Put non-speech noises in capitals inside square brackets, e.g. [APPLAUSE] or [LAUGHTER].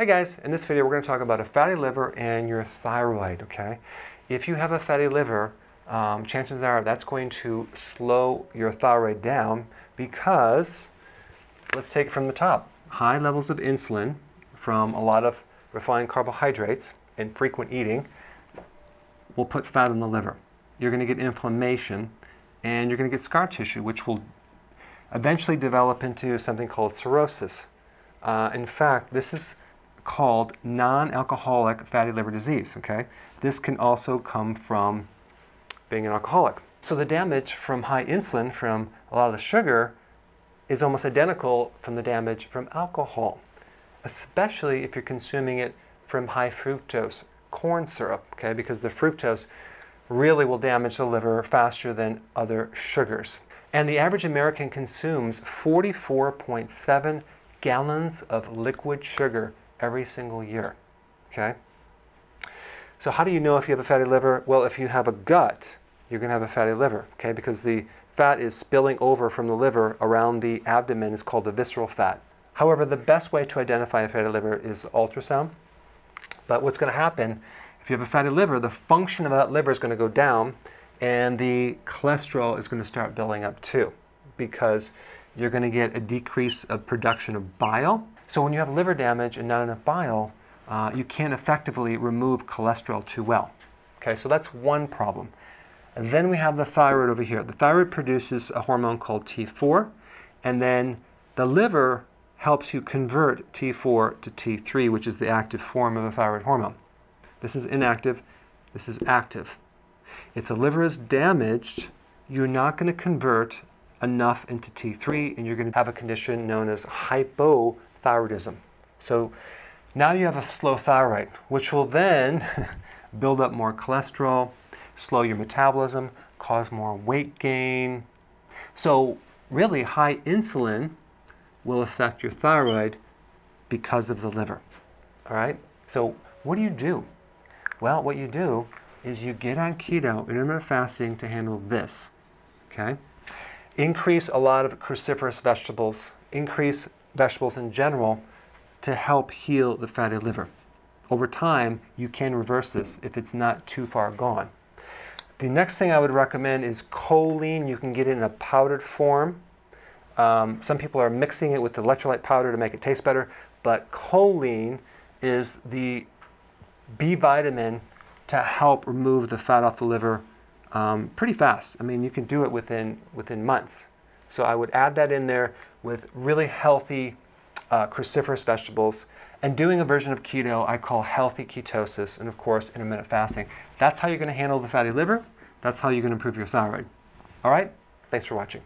Hey guys, in this video we're going to talk about a fatty liver and your thyroid, okay? If you have a fatty liver, um, chances are that's going to slow your thyroid down because, let's take it from the top. High levels of insulin from a lot of refined carbohydrates and frequent eating will put fat in the liver. You're going to get inflammation and you're going to get scar tissue, which will eventually develop into something called cirrhosis. Uh, in fact, this is called non-alcoholic fatty liver disease, okay? This can also come from being an alcoholic. So the damage from high insulin, from a lot of the sugar, is almost identical from the damage from alcohol, especially if you're consuming it from high fructose corn syrup, okay? Because the fructose really will damage the liver faster than other sugars. And the average American consumes 44.7 gallons of liquid sugar every single year. Okay? So how do you know if you have a fatty liver? Well, if you have a gut, you're going to have a fatty liver, okay? Because the fat is spilling over from the liver around the abdomen. It's called the visceral fat. However, the best way to identify a fatty liver is ultrasound. But what's going to happen if you have a fatty liver, the function of that liver is going to go down and the cholesterol is going to start building up too because you're going to get a decrease of production of bile so when you have liver damage and not enough bile, uh, you can't effectively remove cholesterol too well. Okay, so that's one problem. And then we have the thyroid over here. The thyroid produces a hormone called T4, and then the liver helps you convert T4 to T3, which is the active form of the thyroid hormone. This is inactive, this is active. If the liver is damaged, you're not going to convert enough into T3, and you're going to have a condition known as hypo thyroidism. So now you have a slow thyroid, which will then [LAUGHS] build up more cholesterol, slow your metabolism, cause more weight gain. So really high insulin will affect your thyroid because of the liver. All right? So what do you do? Well, what you do is you get on keto, intermittent fasting to handle this. Okay? Increase a lot of cruciferous vegetables, increase vegetables in general to help heal the fatty liver. Over time, you can reverse this if it's not too far gone. The next thing I would recommend is choline. You can get it in a powdered form. Um, some people are mixing it with electrolyte powder to make it taste better, but choline is the B vitamin to help remove the fat off the liver um, pretty fast. I mean, you can do it within within months. So I would add that in there with really healthy uh, cruciferous vegetables and doing a version of keto I call healthy ketosis and of course intermittent fasting. That's how you're going to handle the fatty liver. That's how you're going to improve your thyroid. All right? Thanks for watching.